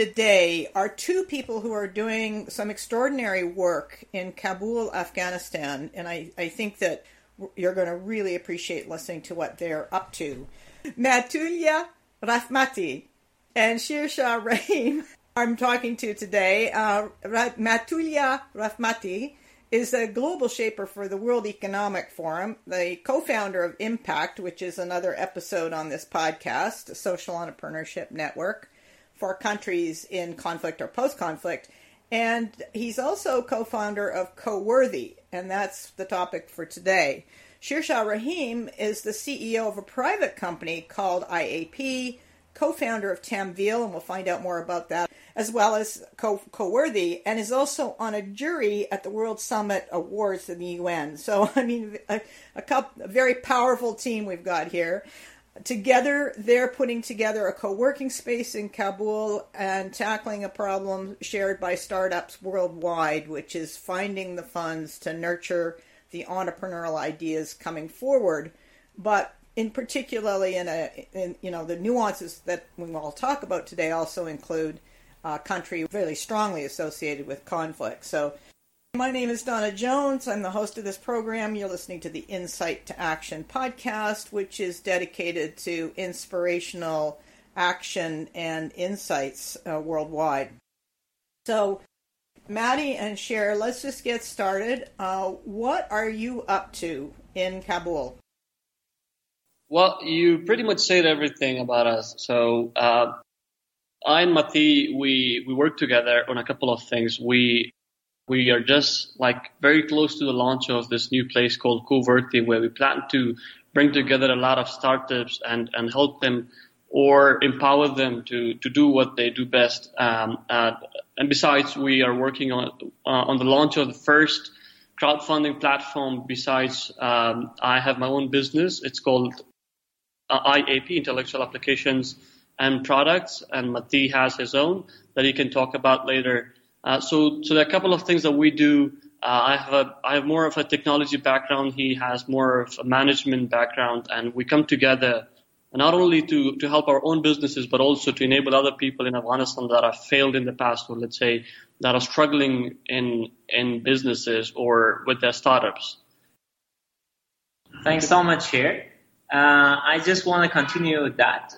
today are two people who are doing some extraordinary work in Kabul, Afghanistan, and I, I think that you're going to really appreciate listening to what they're up to. Matiullah Rahmaty and Sher Shah Rahim, I'm talking to today. Uh, Matiullah Rahmaty is a global shaper for the World Economic Forum, the co founder of Impact, which is another episode on this podcast, a Social Entrepreneurship Network for countries in conflict or post conflict. And he's also co founder of CoWorthy, and that's the topic for today. Sher Shah Rahim is the CEO of a private company called IAP, co founder of Tamveel, and we'll find out more about that, as well as Co- CoWorthy, and is also on a jury at the World Summit Awards in the UN. So, I mean, a, a, couple, a very powerful team we've got here. Together, they're putting together a co working space in Kabul and tackling a problem shared by startups worldwide, which is finding the funds to nurture the entrepreneurial ideas coming forward. But in particularly in a in, you know the nuances that we all talk about today also include a country very strongly associated with conflict. So my name is Dawna Jones. I'm the host of this program. You're listening to the Insight to Action podcast, which is dedicated to inspirational action and insights uh, worldwide. So, Mati and Sher, let's just get started. Uh, what are you up to in Kabul? Well, you pretty much said everything about us. So, uh, I and Mati, we, we work together on a couple of things. We we are just like very close to the launch of this new place called CoWorthy, where we plan to bring together a lot of startups and, and help them or empower them to, to do what they do best. Um, uh, and besides, we are working on, uh, on the launch of the first crowdfunding platform. Besides, um, I have my own business. It's called uh, IAP, Intellectual Applications and Products, and Mati has his own that he can talk about later. Uh, so, so there are a couple of things that we do. Uh, I have a, I have more of a technology background. He has more of a management background, and we come together not only to, to help our own businesses, but also to enable other people in Afghanistan that have failed in the past, or let's say that are struggling in in businesses or with their startups. Thanks so much, here. Uh, I just want to continue with that.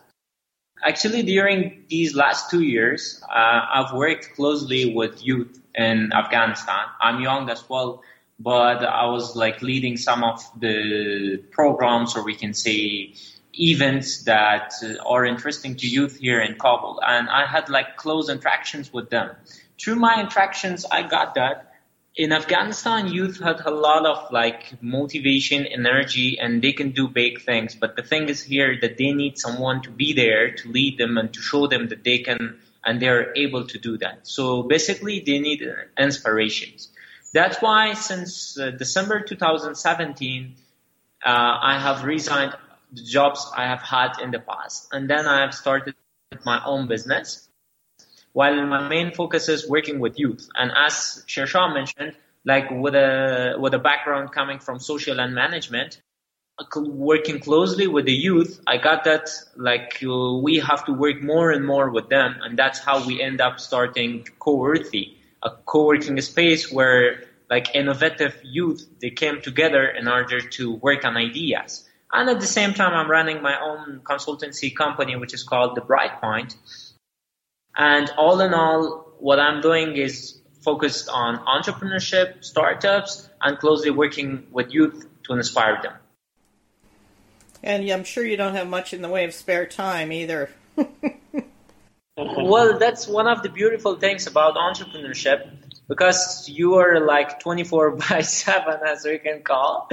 Actually, during these last two years, uh, I've worked closely with youth in Afghanistan. I'm young as well, but I was like leading some of the programs, or we can say events that are interesting to youth here in Kabul. And I had like close interactions with them. Through my interactions, I got that in Afghanistan, youth had a lot of like motivation, energy, and they can do big things. But the thing is here that they need someone to be there to lead them and to show them that they can and they're able to do that. So basically, they need inspirations. That's why since uh, December 2017, uh, I have resigned the jobs I have had in the past, and then I have started my own business while my main focus is working with youth. And as Sher Shah mentioned, like with a with a background coming from social and management, working closely with the youth, I got that like uh, we have to work more and more with them, and that's how we end up starting CoWorthy, a co-working space where like innovative youth they came together in order to work on ideas. And at the same time, I'm running my own consultancy company, which is called The Brightpoint, and all in all, what I'm doing is focused on entrepreneurship, startups, and closely working with youth to inspire them. And I'm sure you don't have much in the way of spare time either. well, that's one of the beautiful things about entrepreneurship because you are like 24 by 7 as we can call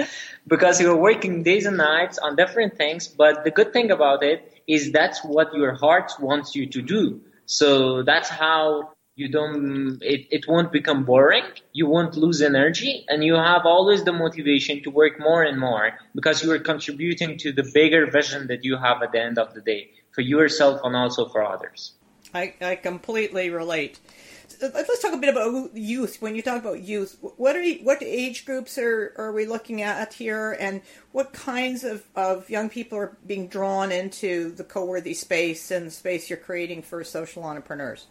because you're working days and nights on different things but the good thing about it is that's what your heart wants you to do so that's how you don't, it, it won't become boring. You won't lose energy and you have always the motivation to work more and more because you are contributing to the bigger vision that you have at the end of the day for yourself and also for others. I, I completely relate. Let's talk a bit about youth. When you talk about youth, what are you, what age groups are, are we looking at here, and what kinds of, of young people are being drawn into the co-worthy space and the space you're creating for social entrepreneurs?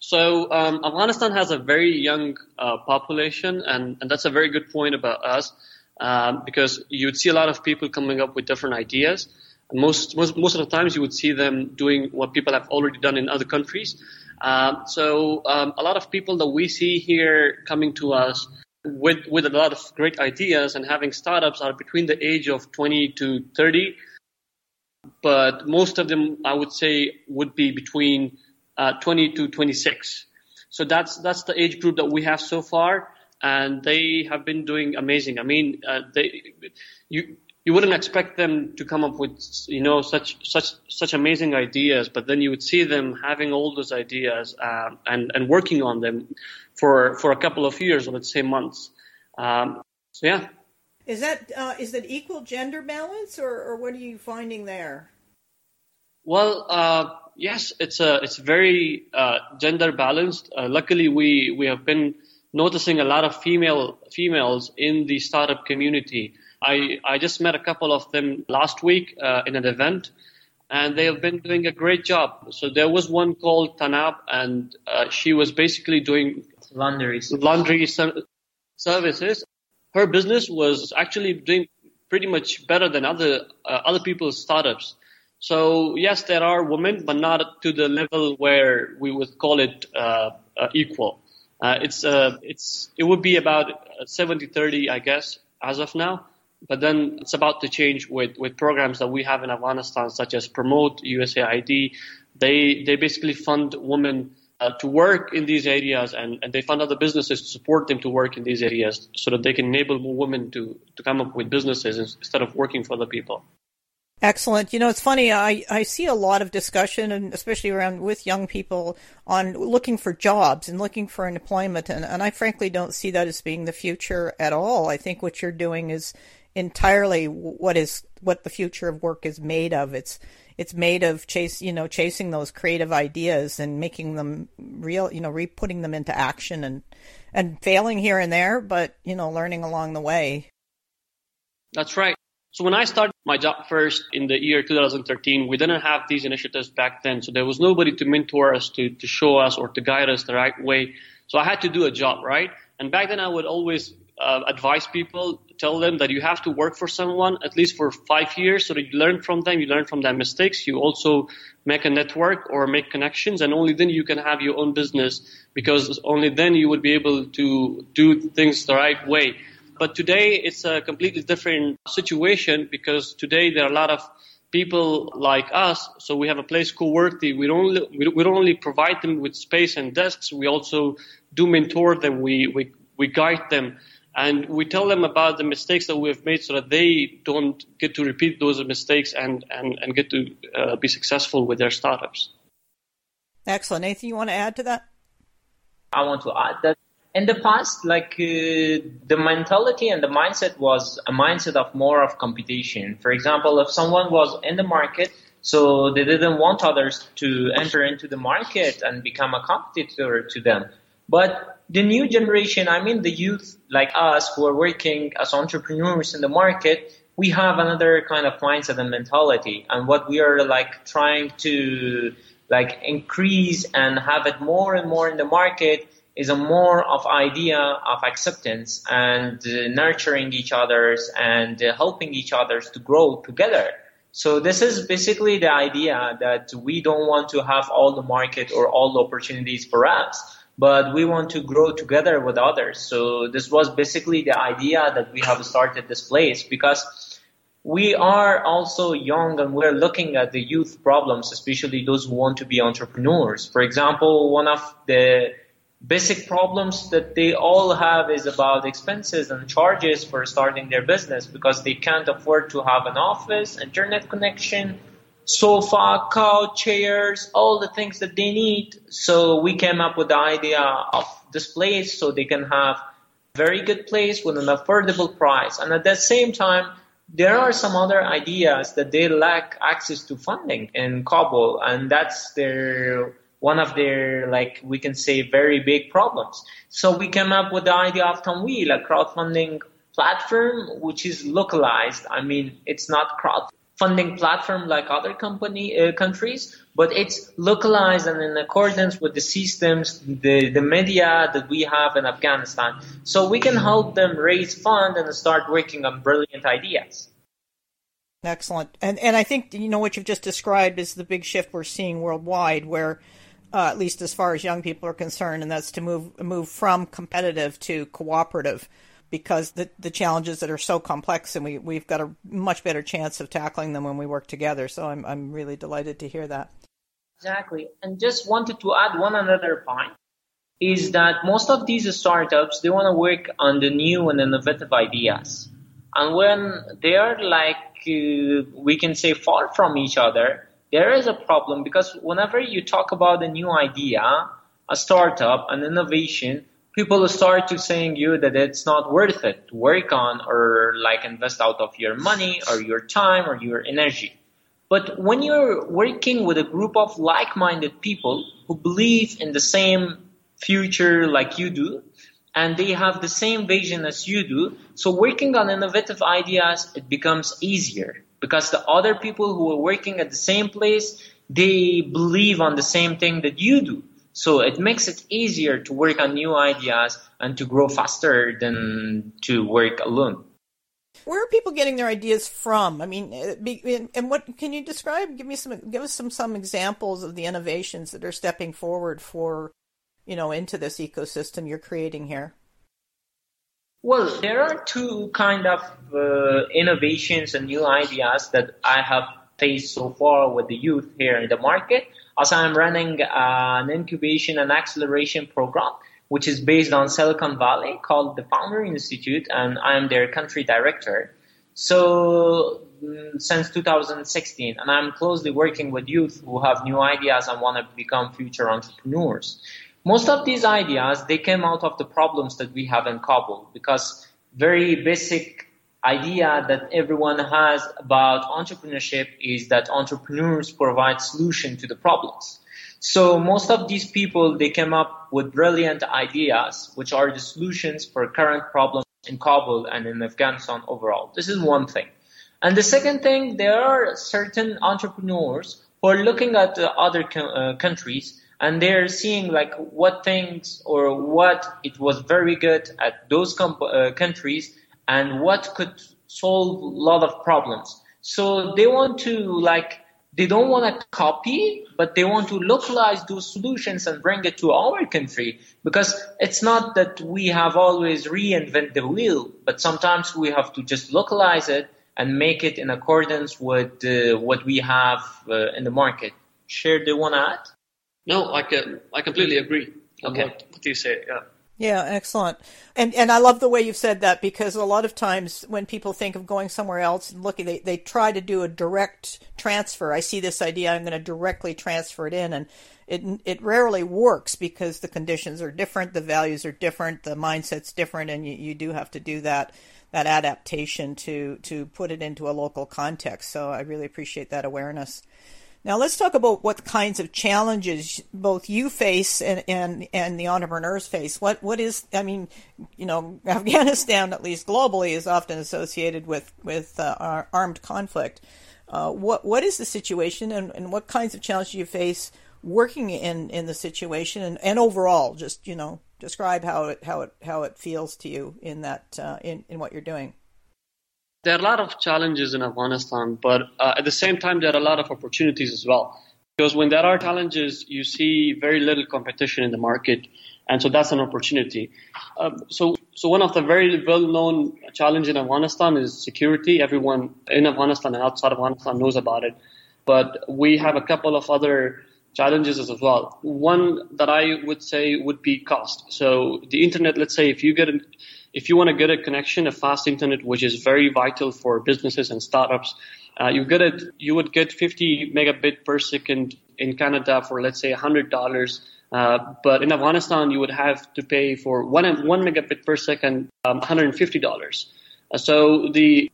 So um, Afghanistan has a very young uh, population, and, and that's a very good point about us um, because you'd see a lot of people coming up with different ideas. And most, most most of the times, you would see them doing what people have already done in other countries. Um, so um, a lot of people that we see here coming to us with with a lot of great ideas and having startups are between the age of 20 to 30, but most of them, I would say, would be between uh, 20 to 26. So that's that's the age group that we have so far, and they have been doing amazing. I mean, uh, they you you wouldn't expect them to come up with you know such such such amazing ideas, but then you would see them having all those ideas uh, and and working on them for for a couple of years, or let's say months. Um, so yeah. Is that uh, is that equal gender balance, or, or what are you finding there? Well, uh, yes, it's a it's very uh, gender balanced. Uh, luckily, we we have been noticing a lot of female females in the startup community. I I just met a couple of them last week uh, in an event, and they have been doing a great job. So there was one called Tanab, and uh, she was basically doing laundry laundry services. Her business was actually doing pretty much better than other uh, other people's startups. So yes, there are women, but not to the level where we would call it uh, uh, equal. Uh, it's uh, it's it would be about 70-30, I guess, as of now. But then it's about to change with, with programs that we have in Afghanistan, such as Promote, USAID. They they basically fund women uh, to work in these areas, and, and they fund other businesses to support them to work in these areas, so that they can enable more women to to come up with businesses instead of working for other people. Excellent. You know, it's funny. I, I see a lot of discussion, and especially around with young people, on looking for jobs and looking for employment. And, and I frankly don't see that as being the future at all. I think what you're doing is entirely what is what the future of work is made of. It's it's made of chase you know chasing those creative ideas and making them real. You know, re putting them into action and and failing here and there, but you know, learning along the way. That's right. So when I started my job first in the year 2013, we didn't have these initiatives back then. So there was nobody to mentor us, to, to show us or to guide us the right way. So I had to do a job, right? And back then I would always uh, advise people, tell them that you have to work for someone at least for five years so that you learn from them, you learn from their mistakes, you also make a network or make connections, and only then you can have your own business because only then you would be able to do things the right way. But today it's a completely different situation because today there are a lot of people like us. So we have a place Workty. We don't only, we don't only provide them with space and desks. We also do mentor them. We, we, we guide them and we tell them about the mistakes that we have made so that they don't get to repeat those mistakes and, and, and get to uh, be successful with their startups. Excellent. Anything you want to add to that? I want to add that in the past, like uh, the mentality and the mindset was a mindset of more of competition. For example, if someone was in the market, so they didn't want others to enter into the market and become a competitor to them. But the new generation, I mean the youth like us who are working as entrepreneurs in the market, we have another kind of mindset and mentality. And what we are like trying to like increase and have it more and more in the market is a more of idea of acceptance and uh, nurturing each others and uh, helping each others to grow together. So this is basically the idea that we don't want to have all the market or all the opportunities for us, but we want to grow together with others. So this was basically the idea that we have started this place because we are also young and we're looking at the youth problems, especially those who want to be entrepreneurs. For example, one of the basic problems that they all have is about expenses and charges for starting their business because they can't afford to have an office, internet connection, sofa, couch, chairs, all the things that they need. So we came up with the idea of this place so they can have very good place with an affordable price. And at the same time, there are some other ideas that they lack access to funding in Kabul, and that's their one of their, like, we can say very big problems. So we came up with the idea of Tamveel, a crowdfunding platform, which is localized. I mean, it's not crowd funding platform like other company uh, countries, but it's localized and in accordance with the systems, the, the media that we have in Afghanistan. So we can help them raise funds and start working on brilliant ideas. Excellent. And and I think you know what you've just described is the big shift we're seeing worldwide where uh, at least as far as young people are concerned and that's to move move from competitive to cooperative because the the challenges that are so complex and we we've got a much better chance of tackling them when we work together. So I'm I'm really delighted to hear that. Exactly. And just wanted to add one another point is that most of these startups they want to work on the new and innovative ideas. And when they are like uh, we can say far from each other, there is a problem because whenever you talk about a new idea, a startup, an innovation, people start to saying you that it's not worth it to work on or like invest out of your money or your time or your energy. But when you're working with a group of like-minded people who believe in the same future like you do, and they have the same vision as you do. So working on innovative ideas, it becomes easier because the other people who are working at the same place, they believe on the same thing that you do. So it makes it easier to work on new ideas and to grow faster than to work alone. Where are people getting their ideas from? I mean, uh, and what can you describe? Give me some, give us some some examples of the innovations that are stepping forward for you know, into this ecosystem you're creating here? Well, there are two kind of uh, innovations and new ideas that I have faced so far with the youth here in the market. As I'm running an incubation and acceleration program, which is based on Silicon Valley called the Founder Institute, and I am their country director. So mm, since 2016, and I'm closely working with youth who have new ideas and want to become future entrepreneurs. Most of these ideas, they came out of the problems that we have in Kabul because very basic idea that everyone has about entrepreneurship is that entrepreneurs provide solution to the problems. So most of these people, they came up with brilliant ideas, which are the solutions for current problems in Kabul and in Afghanistan overall. This is one thing. And the second thing, there are certain entrepreneurs who are looking at other uh, countries and they're seeing like what things or what it was very good at those uh, countries and what could solve a lot of problems. So they want to like they don't want to copy, but they want to localize those solutions and bring it to our country because it's not that we have always reinvent the wheel, but sometimes we have to just localize it and make it in accordance with uh, what we have uh, in the market. Sher, do you want to add? No, I can, I completely agree. Okay. What, what you say, yeah. Yeah, excellent. And and I love the way you've said that because a lot of times when people think of going somewhere else and looking, they, they try to do a direct transfer. I see this idea, I'm going to directly transfer it in, and it it rarely works because the conditions are different, the values are different, the mindset's different, and you, you do have to do that that adaptation to to put it into a local context. So I really appreciate that awareness. Now let's talk about what kinds of challenges both you face and, and, and the entrepreneurs face. What what is I mean, you know, Afghanistan at least globally is often associated with with uh, armed conflict. Uh, what what is the situation and, and what kinds of challenges you face working in, in the situation and, and overall just you know describe how it how it how it feels to you in that uh, in in what you're doing. There are a lot of challenges in Afghanistan, but uh, at the same time, there are a lot of opportunities as well. Because when there are challenges, you see very little competition in the market, and so that's an opportunity. Um, so, so one of the very well-known challenges in Afghanistan is security. Everyone in Afghanistan and outside Afghanistan knows about it, but we have a couple of other challenges as well. One that I would say would be cost. So the internet, let's say if you get an if you want to get a connection, a fast internet, which is very vital for businesses and startups, uh, you get it. You would get 50 megabit per second in Canada for let's say $100. Uh, but in Afghanistan, you would have to pay for one one megabit per second, um, $150. Uh, so the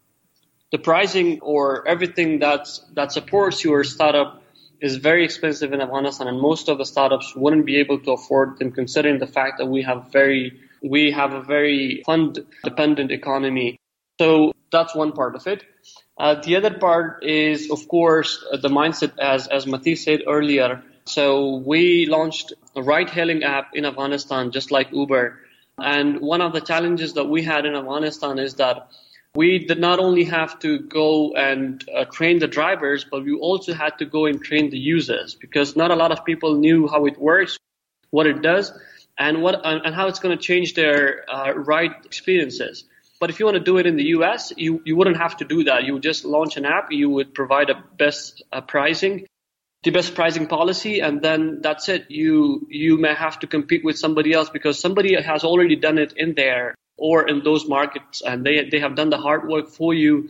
the pricing or everything that's that supports your startup is very expensive in Afghanistan, and most of the startups wouldn't be able to afford them, considering the fact that we have very we have a very fund dependent economy. So that's one part of it. Uh, the other part is, of course, the mindset, as as Mati said earlier. So we launched a ride-hailing app in Afghanistan, just like Uber. And one of the challenges that we had in Afghanistan is that we did not only have to go and uh, train the drivers, but we also had to go and train the users because not a lot of people knew how it works, what it does, and what and how it's going to change their uh, ride experiences. But if you want to do it in the US, you, you wouldn't have to do that. You would just launch an app, you would provide a best uh, pricing, the best pricing policy, and then that's it. You you may have to compete with somebody else because somebody has already done it in there or in those markets and they they have done the hard work for you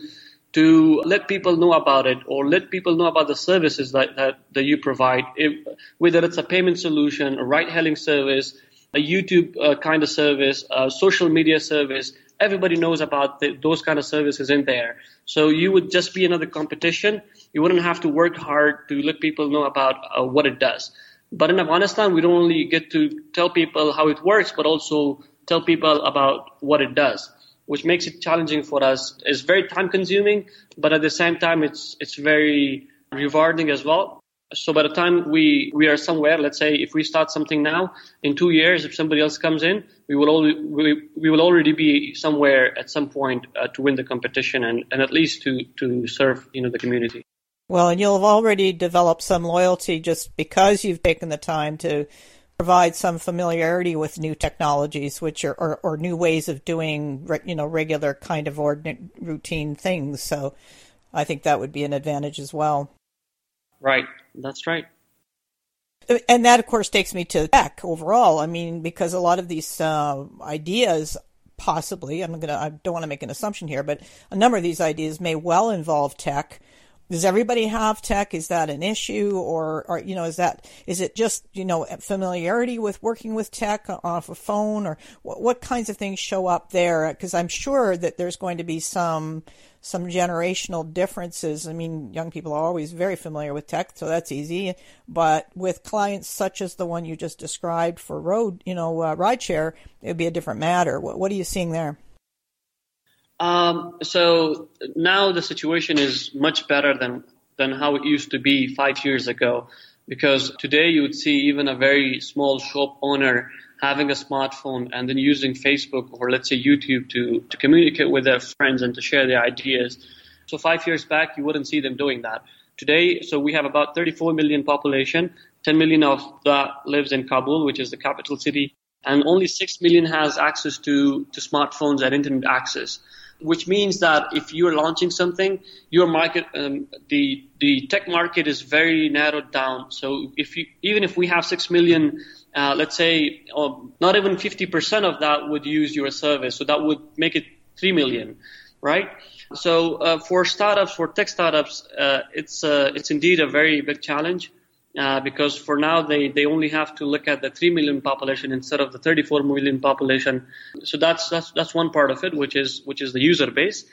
to let people know about it or let people know about the services that, that, that you provide, if, whether it's a payment solution, a ride hailing service, a YouTube uh, kind of service, a social media service, everybody knows about the, those kind of services in there. So you would just be another competition. You wouldn't have to work hard to let people know about uh, what it does. But in Afghanistan, we don't only get to tell people how it works, but also tell people about what it does, which makes it challenging for us. It's very time consuming, but at the same time, it's, it's very rewarding as well. So by the time we, we are somewhere, let's say if we start something now, in two years, if somebody else comes in, we will, al- we, we will already be somewhere at some point uh, to win the competition and, and at least to, to serve, you know, the community. Well, and you'll have already developed some loyalty just because you've taken the time to provide some familiarity with new technologies, which are or, or new ways of doing, you know, regular kind of ordinary routine things. So, I think that would be an advantage as well. Right. That's right. And that, of course, takes me to tech overall. I mean, because a lot of these uh, ideas, possibly, I'm gonna, I don't want to make an assumption here, but a number of these ideas may well involve tech. Does everybody have tech? Is that an issue, or, or you know, is that is it just you know familiarity with working with tech off a phone, or what, what kinds of things show up there? Because I'm sure that there's going to be some some generational differences. I mean, young people are always very familiar with tech, so that's easy. But with clients such as the one you just described for road, you know, uh, rideshare, it would be a different matter. What, what are you seeing there? Um, so now the situation is much better than than how it used to be five years ago, because today you would see even a very small shop owner having a smartphone and then using Facebook or let's say YouTube to, to communicate with their friends and to share their ideas. So five years back, you wouldn't see them doing that. Today, so we have about 34 million population. 10 million of that lives in Kabul, which is the capital city, and only 6 million has access to, to smartphones and internet access. Which means that if you're launching something, your market, um, the the tech market is very narrowed down. So if you, even if we have six million uh, let's say not even 50% of that would use your service. So that would make it 3 million, right? So uh, for startups, for tech startups, uh, it's uh, it's indeed a very big challenge uh, because for now they, they only have to look at the 3 million population instead of the 34 million population. So that's that's that's one part of it, which is which is the user base.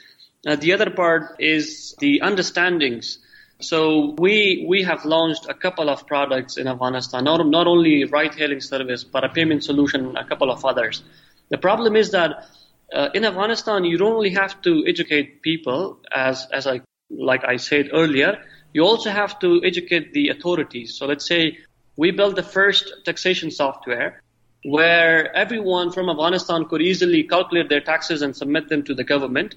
Uh, the other part is the understandings so we we have launched a couple of products in Afghanistan, not not only ride-hailing service, but a payment solution, a couple of others. The problem is that uh, in Afghanistan, you don't only have to educate people, as as I like I said earlier. You also have to educate the authorities. So let's say we built the first taxation software where everyone from Afghanistan could easily calculate their taxes and submit them to the government.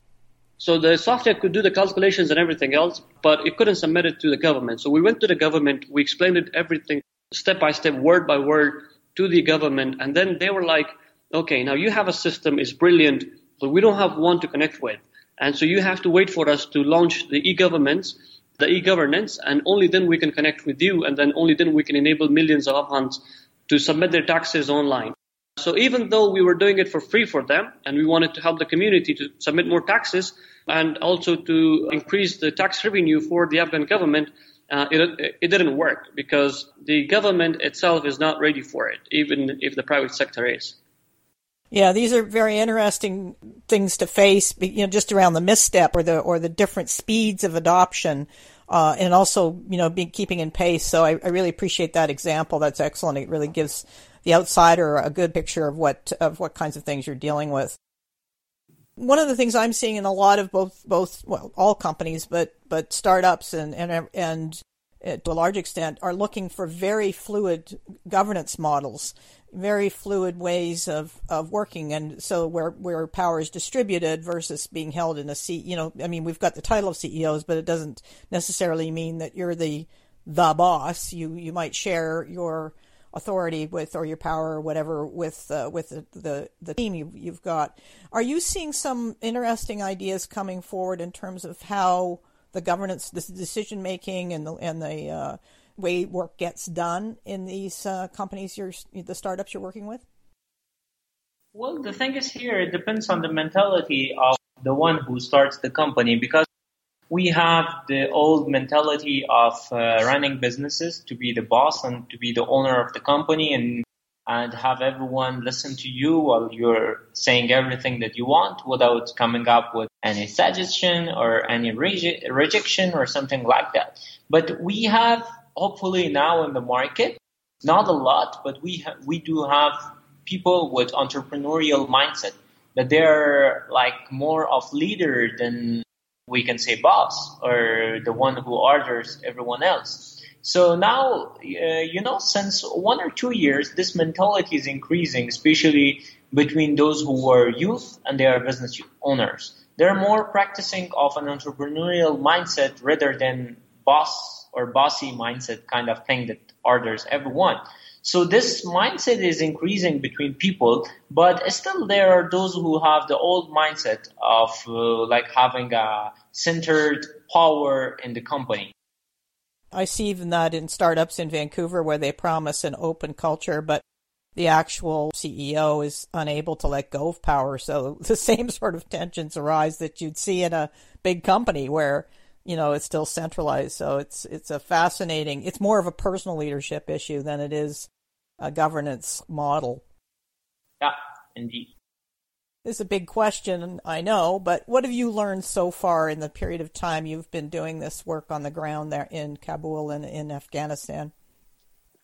So the software could do the calculations and everything else, but it couldn't submit it to the government. So we went to the government, we explained it everything step by step, word by word to the government, and then they were like, okay, now you have a system, it's brilliant, but we don't have one to connect with. And so you have to wait for us to launch the e-governments, the e-governance, and only then we can connect with you, and then only then we can enable millions of Afghans to submit their taxes online. So even though we were doing it for free for them and we wanted to help the community to submit more taxes and also to increase the tax revenue for the Afghan government, uh, it, it didn't work because the government itself is not ready for it, even if the private sector is. Yeah, these are very interesting things to face, you know, just around the misstep or the or the different speeds of adoption, uh, and also you know being keeping in pace. So I, I really appreciate that example. That's excellent. It really gives the outsider a good picture of what of what kinds of things you're dealing with. one of the things I'm seeing in a lot of both both well all companies, but but startups and and and uh, to a large extent are looking for very fluid governance models, very fluid ways of, of working, and so where where power is distributed versus being held in a seat. You know, I mean, we've got the title of CEOs, but it doesn't necessarily mean that you're the the boss. You you might share your authority with or your power or whatever with uh, with the, the, the team you, you've got. Are you seeing some interesting ideas coming forward in terms of how the governance, the decision making, and the and the uh, way work gets done in these uh, companies you're the startups you're working with? Well, the thing is here, it depends on the mentality of the one who starts the company because we have the old mentality of uh, running businesses to be the boss and to be the owner of the company and and have everyone listen to you while you're saying everything that you want without coming up with any suggestion or any re- rejection or something like that. But we have hopefully now in the market, not a lot, but we ha- we do have people with entrepreneurial mindset that they're like more of leader than we can say boss or the one who orders everyone else. So now, uh, you know, since one or two years, this mentality is increasing, especially between those who are youth and they are business owners. They're more practicing of an entrepreneurial mindset rather than boss or bossy mindset kind of thing that orders everyone. So this mindset is increasing between people, but still there are those who have the old mindset of uh, like having a centered power in the company. I see even that in startups in Vancouver where they promise an open culture, but the actual CEO is unable to let go of power. So the same sort of tensions arise that you'd see in a big company where you know it's still centralized. So it's it's a fascinating. It's more of a personal leadership issue than it is a governance model. Yeah, indeed. This is a big question, I know, but what have you learned so far in the period of time you've been doing this work on the ground there in Kabul and in Afghanistan?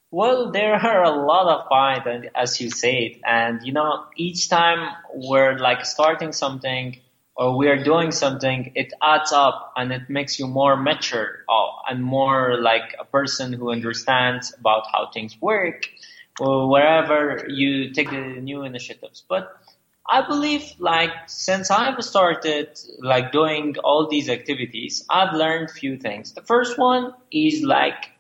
Well, there are a lot of fights, as you said, and you know, each time we're like starting something or we are doing something, it adds up and it makes you more mature uh, and more like a person who understands about how things work or wherever you take the new initiatives. But I believe like since I've started like doing all these activities, I've learned few things. The first one is like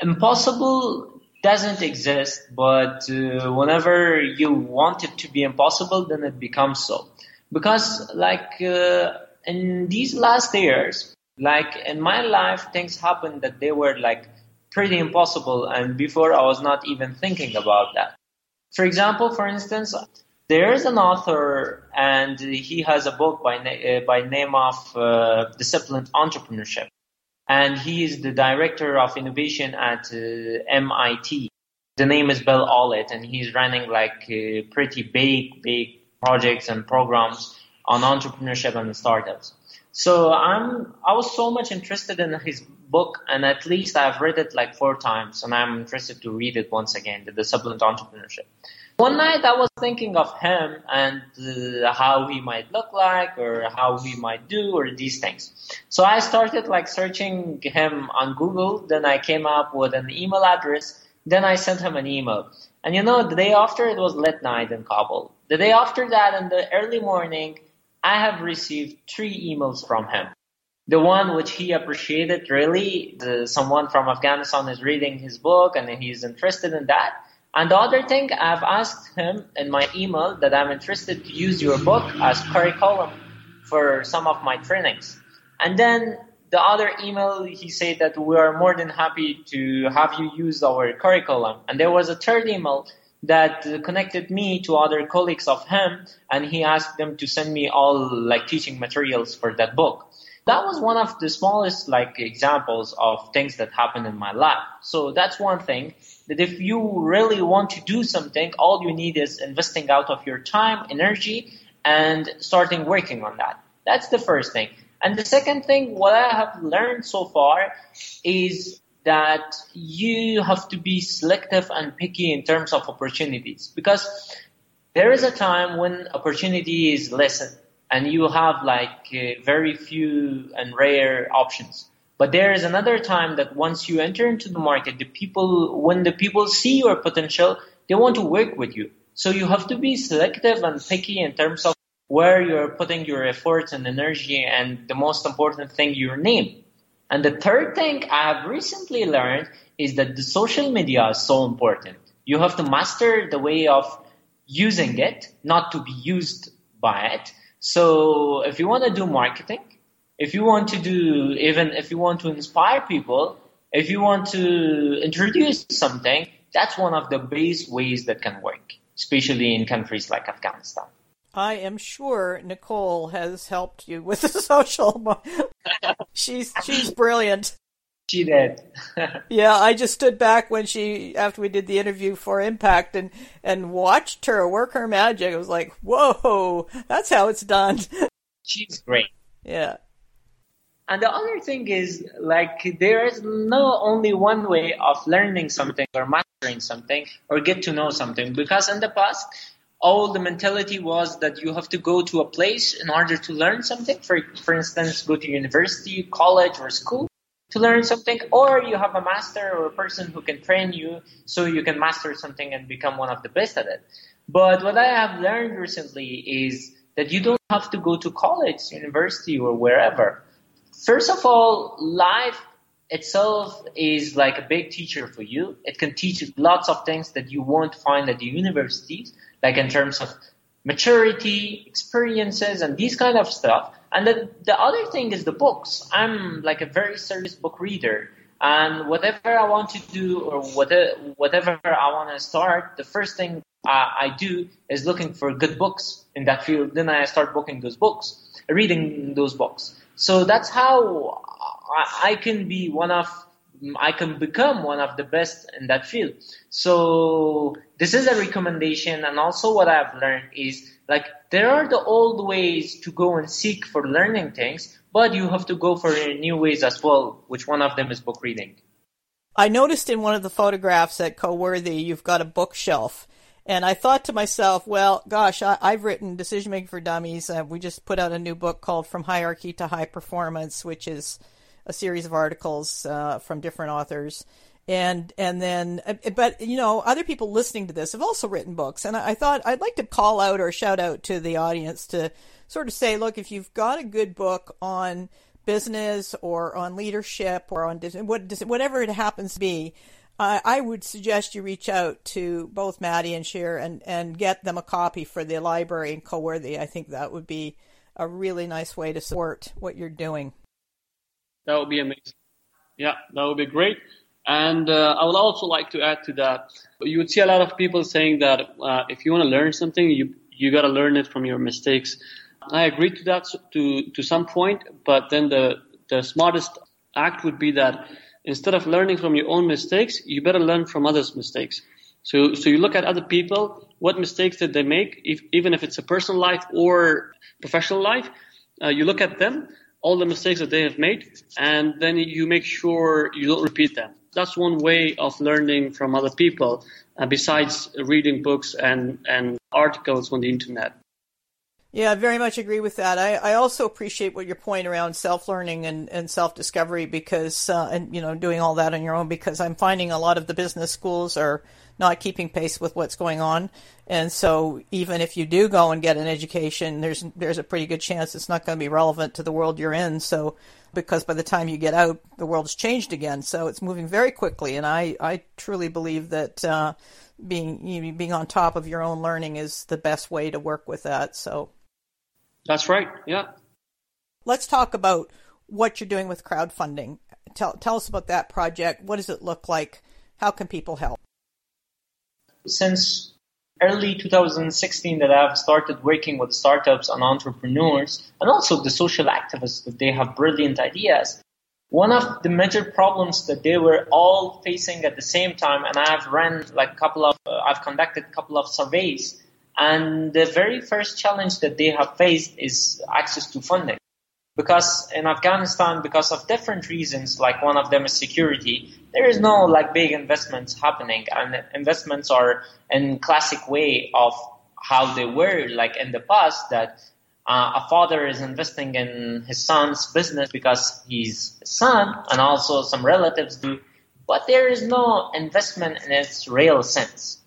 impossible doesn't exist, but uh, whenever you want it to be impossible, then it becomes so. Because like uh, in these last years, like in my life, things happened that they were like pretty impossible, and before I was not even thinking about that. For example, for instance, there is an author and he has a book by, na- uh, by name of uh, Disciplined Entrepreneurship. And he is the director of innovation at uh, MIT. The name is Bill Aulet and he's running like uh, pretty big, big projects and programs on entrepreneurship and startups. So I'm, I was so much interested in his book and at least I've read it like four times and I'm interested to read it once again, The Disciplined Entrepreneurship. One night I was thinking of him and uh, how he might look like or how he might do or these things. So I started like searching him on Google. Then I came up with an email address. Then I sent him an email. And you know, the day after it was late night in Kabul. The day after that in the early morning, I have received three emails from him. The one which he appreciated really, the, someone from Afghanistan is reading his book and he's interested in that. And the other thing, I've asked him in my email that I'm interested to use your book as curriculum for some of my trainings. And then the other email, he said that we are more than happy to have you use our curriculum. And there was a third email that connected me to other colleagues of him, and he asked them to send me all like teaching materials for that book. That was one of the smallest like examples of things that happened in my life. So that's one thing that if you really want to do something, all you need is investing out of your time, energy, and starting working on that. That's the first thing. And the second thing, what I have learned so far is that you have to be selective and picky in terms of opportunities because there is a time when opportunity is less and you have like uh, very few and rare options. But there is another time that once you enter into the market, the people, when the people see your potential, they want to work with you. So you have to be selective and picky in terms of where you're putting your efforts and energy and the most important thing, your name. And the third thing I have recently learned is that the social media is so important. You have to master the way of using it, not to be used by it. So if you want to do marketing, if you want to do, even if you want to inspire people, if you want to introduce something, that's one of the best ways that can work, especially in countries like Afghanistan. I am sure Nicole has helped you with the social. she's she's brilliant. She did. yeah, I just stood back when she after we did the interview for Impact and and watched her work her magic. I was like, "Whoa, that's how it's done." She's great. Yeah. And the other thing is, like, there is no only one way of learning something or mastering something or get to know something. Because in the past, all the mentality was that you have to go to a place in order to learn something. For, for instance, go to university, college, or school to learn something, or you have a master or a person who can train you so you can master something and become one of the best at it. But what I have learned recently is that you don't have to go to college, university, or wherever. First of all, life itself is like a big teacher for you. It can teach you lots of things that you won't find at the universities, like in terms of maturity, experiences, and these kind of stuff. And the, the other thing is the books. I'm like a very serious book reader. And whatever I want to do or whatever, whatever I want to start, the first thing I do is looking for good books in that field. Then I start booking those books, reading those books. So that's how I can be one of I can become one of the best in that field. So this is a recommendation. And also what I've learned is like there are the old ways to go and seek for learning things, but you have to go for new ways as well, which one of them is book reading. I noticed in one of the photographs at Coworthy, you've got a bookshelf. And I thought to myself, well, gosh, I, have written Decision Making for Dummies. Uh, we just put out a new book called From Hierarchy to High Performance, which is a series of articles uh, from different authors and and then uh, but you know other people listening to this have also written books and I, thought i'd like to call out or shout out to the audience to sort of say look if you've got a good book on business or on leadership or on whatever it happens to be uh, I would suggest you reach out to both Mati and Sher and, and get them a copy for the library in Coworthy. I think that would be a really nice way to support what you're doing. That would be amazing. Yeah, that would be great. And uh, I would also like to add to that. You would see a lot of people saying that uh, if you want to learn something, you you got to learn it from your mistakes. I agree to that to to some point, but then the the smartest act would be that instead of learning from your own mistakes, you better learn from others' mistakes. So so you look at other people, what mistakes did they make, if, even if it's a personal life or professional life, uh, you look at them, all the mistakes that they have made, and then you make sure you don't repeat them that's one way of learning from other people uh, besides reading books and, and articles on the internet. Yeah, I very much agree with that. I, I also appreciate what your point around self learning and, and self discovery because, uh, and, you know, doing all that on your own because I'm finding a lot of the business schools are not keeping pace with what's going on. And so even if you do go and get an education, there's, there's a pretty good chance it's not going to be relevant to the world you're in. So because by the time you get out, the world's changed again. So it's moving very quickly, and I, I truly believe that uh, being you know, being on top of your own learning is the best way to work with that. So that's right. Yeah. Let's talk about what you're doing with crowdfunding. Tell tell us about that project. What does it look like? How can people help? Since early 2016 that I've started working with startups and entrepreneurs and also the social activists that they have brilliant ideas. One of the major problems that they were all facing at the same time, and I've run like a couple of, uh, I've conducted a couple of surveys, and the very first challenge that they have faced is access to funding because in Afghanistan, because of different reasons, like one of them is security, there is no like big investments happening, and investments are in classic way of how they were like in the past that uh, a father is investing in his son's business because he's a son, and also some relatives do, but there is no investment in its real sense.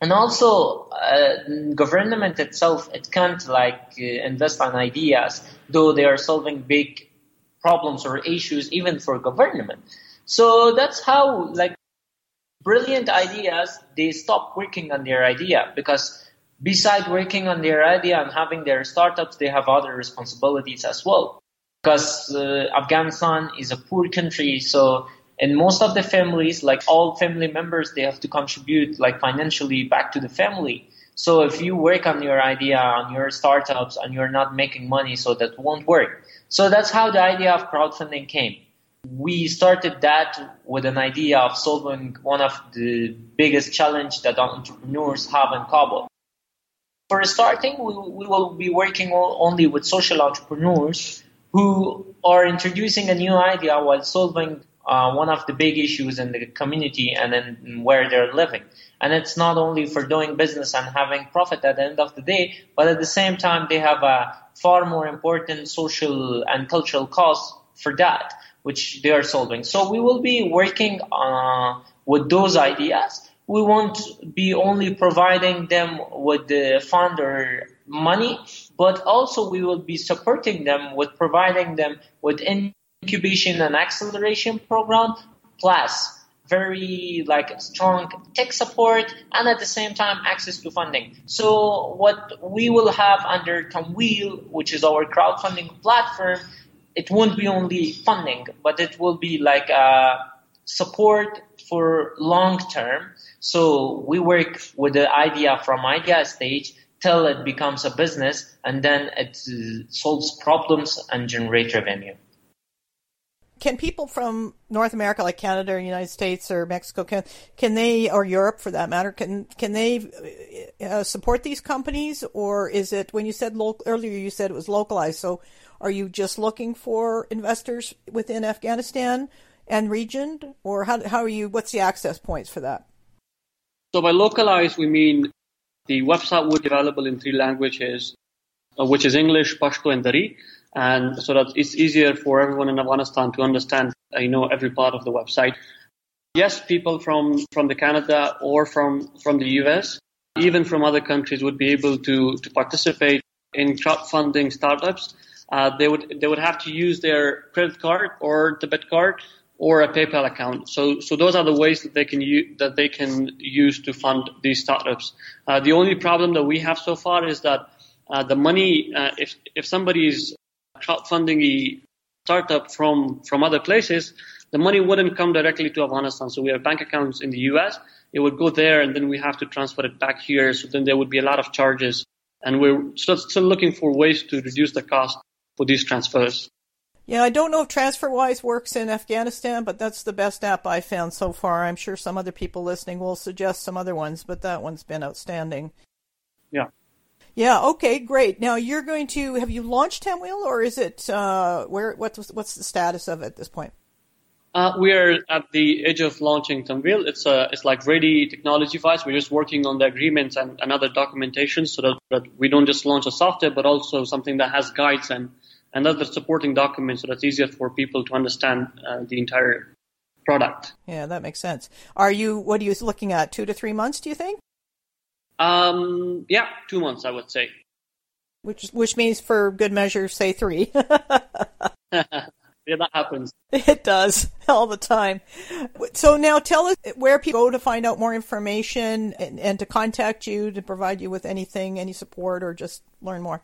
And also, uh, government itself, it can't like uh, invest on ideas, though they are solving big problems or issues even for government. So that's how like brilliant ideas, they stop working on their idea because beside working on their idea and having their startups, they have other responsibilities as well. Because uh, Afghanistan is a poor country, so in most of the families, like all family members, they have to contribute like financially back to the family. So if you work on your idea, on your startups, and you're not making money, so that won't work. So that's how the idea of crowdfunding came. We started that with an idea of solving one of the biggest challenge that entrepreneurs have in Kabul. For starting, we, we will be working only with social entrepreneurs who are introducing a new idea while solving uh, one of the big issues in the community and in where they're living. And it's not only for doing business and having profit at the end of the day, but at the same time, they have a far more important social and cultural cause for that, which they are solving. So we will be working uh, with those ideas we won't be only providing them with the fund or money, but also we will be supporting them with providing them with incubation and acceleration program plus very like strong tech support and at the same time access to funding. So what we will have under Tamveel, which is our crowdfunding platform, it won't be only funding, but it will be like a support for long term. So we work with the idea from idea stage till it becomes a business and then it uh, solves problems and generate revenue. Can people from North America, like Canada or United States or Mexico, can can they or Europe for that matter, can can they uh, support these companies, or is it when you said local earlier? You said it was localized. So, are you just looking for investors within Afghanistan, and region, or how how are you? What's the access points for that? So by localized, we mean the website would be available in three languages, uh, which is English, Pashto, and Dari, and so that it's easier for everyone in Afghanistan to understand, uh, you know, every part of the website. Yes, people from from the Canada or from from the US, even from other countries, would be able to to participate in crowdfunding startups. Uh, they would they would have to use their credit card or debit card or a PayPal account. So, so those are the ways that they can use, that they can use to fund these startups. Uh, the only problem that we have so far is that uh, the money, uh, if if somebody is crowdfunding a startup from from other places, the money wouldn't come directly to Afghanistan. So we have bank accounts in the U.S. It would go there, and then we have to transfer it back here. So then there would be a lot of charges, and we're still, still looking for ways to reduce the cost for these transfers. Yeah, I don't know if TransferWise works in Afghanistan, but that's the best app I found so far. I'm sure some other people listening will suggest some other ones, but that one's been outstanding. Yeah. Yeah. Okay. Great. Now you're going to have you launched Tamveel, or is it uh, where? What's what's the status of it at this point? Uh, we are at the edge of launching Tamveel. It's a it's like ready technology wise. We're just working on the agreements and, and other documentation so that, that we don't just launch a software, but also something that has guides and and other supporting documents so that's easier for people to understand uh, the entire product. Yeah, that makes sense. Are you, what are you looking at, two to three months, do you think? Um, yeah, two months, I would say. Which, which means for good measure, say three. Yeah, that happens. It does all the time. So now tell us where people go to find out more information and, and, to contact you to provide you with anything, any support, or just learn more.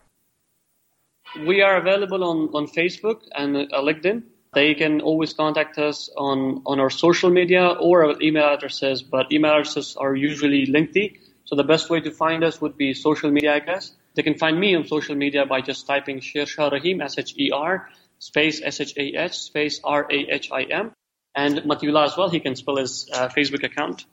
We are available on, on Facebook and uh, LinkedIn. They can always contact us on, on our social media or our email addresses, but email addresses are usually lengthy. So the best way to find us would be social media, I guess. They can find me on social media by just typing Sher Shah Rahim, S-H-E-R, space S-H-A-H, space R-A-H-I-M. And Matiullah as well, he can spell his uh, Facebook account.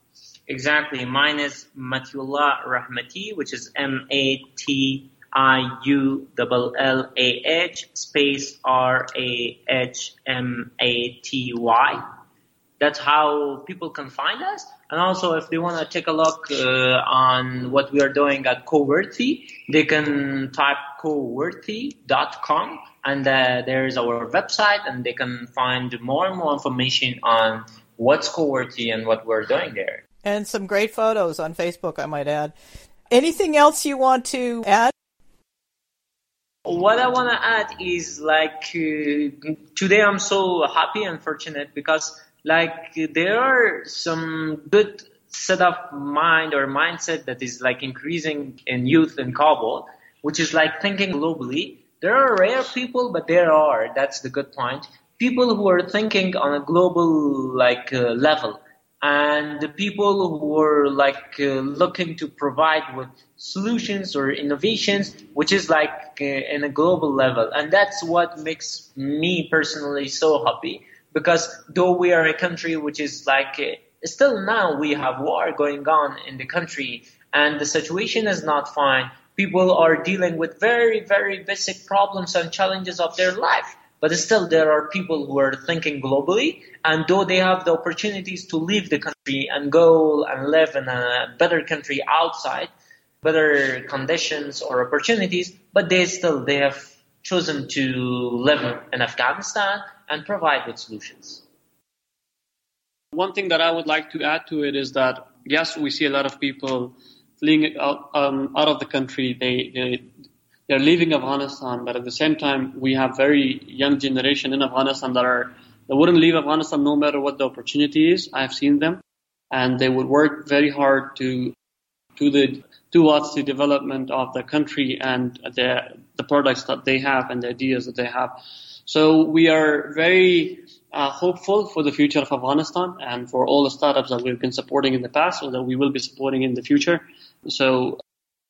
Exactly. Mine is Matiullah Rahmaty, which is M-A-T I U L L A H space R A H M A T Y. that's how people can find us. And also, if they want to take a look uh, on what we are doing at CoWorthy, they can type coworthy.com and uh, there is our website and they can find more and more information on what's CoWorthy and what we're doing there. And some great photos on Facebook, I might add. Anything else you want to add? What I want to add is like uh, today I'm so happy and fortunate because like there are some good set of mind or mindset that is like increasing in youth in Kabul, which is like thinking globally. There are rare people, but there are. That's the good point. People who are thinking on a global like uh, level, and the people who are like uh, looking to provide with solutions or innovations, which is like uh, in a global level, and that's what makes me personally so happy because though we are a country which is like uh, still now we have war going on in the country and the situation is not fine people are dealing with very very basic problems and challenges of their life. But still there are people who are thinking globally and though they have the opportunities to leave the country and go and live in a better country outside better conditions or opportunities but they still they have chosen to live in afghanistan and provide with solutions. One thing that I would like to add to it is that yes, we see a lot of people fleeing out, um, out of the country. They, they they're leaving Afghanistan, but at the same time, we have very young generation in Afghanistan that are that wouldn't leave Afghanistan no matter what the opportunity is. I've seen them, and they would work very hard to to the towards the development of the country and the the products that they have and the ideas that they have. So we are very uh, hopeful for the future of Afghanistan and for all the startups that we've been supporting in the past or that we will be supporting in the future. So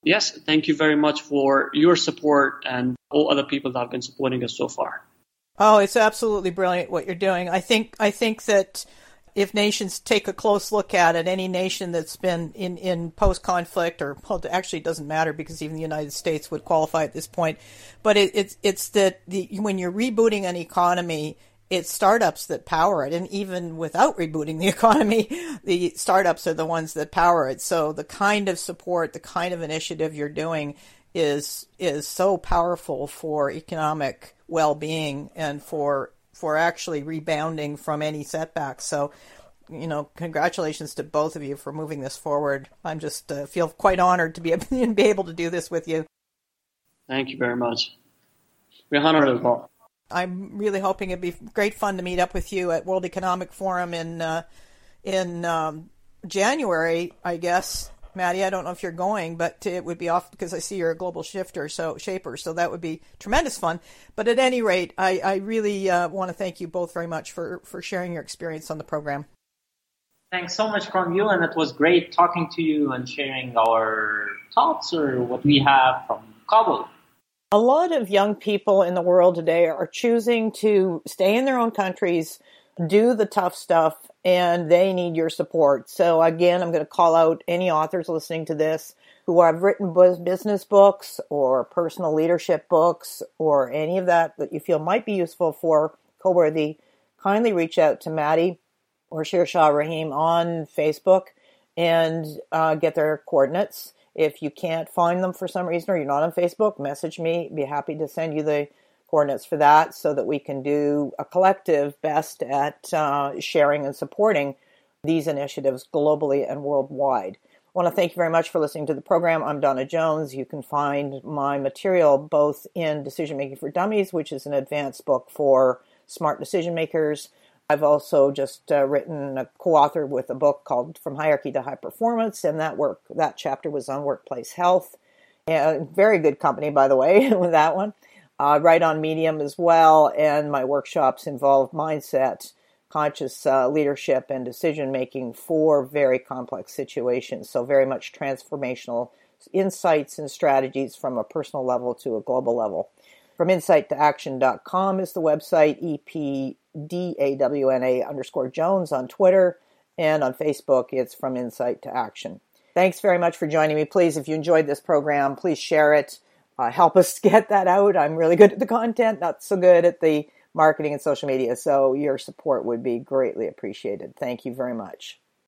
yes, thank you very much for your support and all other people that have been supporting us so far. Oh, it's absolutely brilliant what you're doing. I think I think that if nations take a close look at it, any nation that's been in, in post conflict, or well, actually it doesn't matter because even the United States would qualify at this point, but it, it's it's that the when you're rebooting an economy, it's startups that power it, and even without rebooting the economy, the startups are the ones that power it. So the kind of support, the kind of initiative you're doing is is so powerful for economic well-being and for for actually rebounding from any setbacks. So, you know, congratulations to both of you for moving this forward. I'm just uh, feel quite honored to be, be able to do this with you. Thank you very much. We're honored as well. I'm really hoping it'd be great fun to meet up with you at World Economic Forum in uh, in um, January, I guess. Mati. I don't know if you're going, but it would be off because I see you're a global shifter, so shaper. So that would be tremendous fun. But at any rate, I, I really uh, want to thank you both very much for, for sharing your experience on the program. Thanks so much from you, and it was great talking to you and sharing our thoughts or what we have from Kabul. A lot of young people in the world today are choosing to stay in their own countries, do the tough stuff, and they need your support. So again, I'm going to call out any authors listening to this who have written business books or personal leadership books or any of that that you feel might be useful for CoWorthy. Kindly reach out to Mati or Sher Shah Rahim on Facebook and uh, get their coordinates. If you can't find them for some reason or you're not on Facebook, message me. Be happy to send you the coordinates for that so that we can do a collective best at uh, sharing and supporting these initiatives globally and worldwide. I want to thank you very much for listening to the program. I'm Dawna Jones. You can find my material both in Decision Making for Dummies, which is an advanced book for smart decision makers. I've also just uh, written a co-authored with a book called From Hierarchy to High Performance, and that work that chapter was on workplace health. very good company, by the way, with that one. I write on Medium as well, and my workshops involve mindset, conscious uh, leadership, and decision making for very complex situations. So, very much transformational insights and strategies from a personal level to a global level. From insight to action.com is the website, EPDAWNA underscore Jones on Twitter, and on Facebook, it's From Insight to Action. Thanks very much for joining me. Please, if you enjoyed this program, please share it uh, help us get that out. I'm really good at the content, not so good at the marketing and social media. So your support would be greatly appreciated. Thank you very much.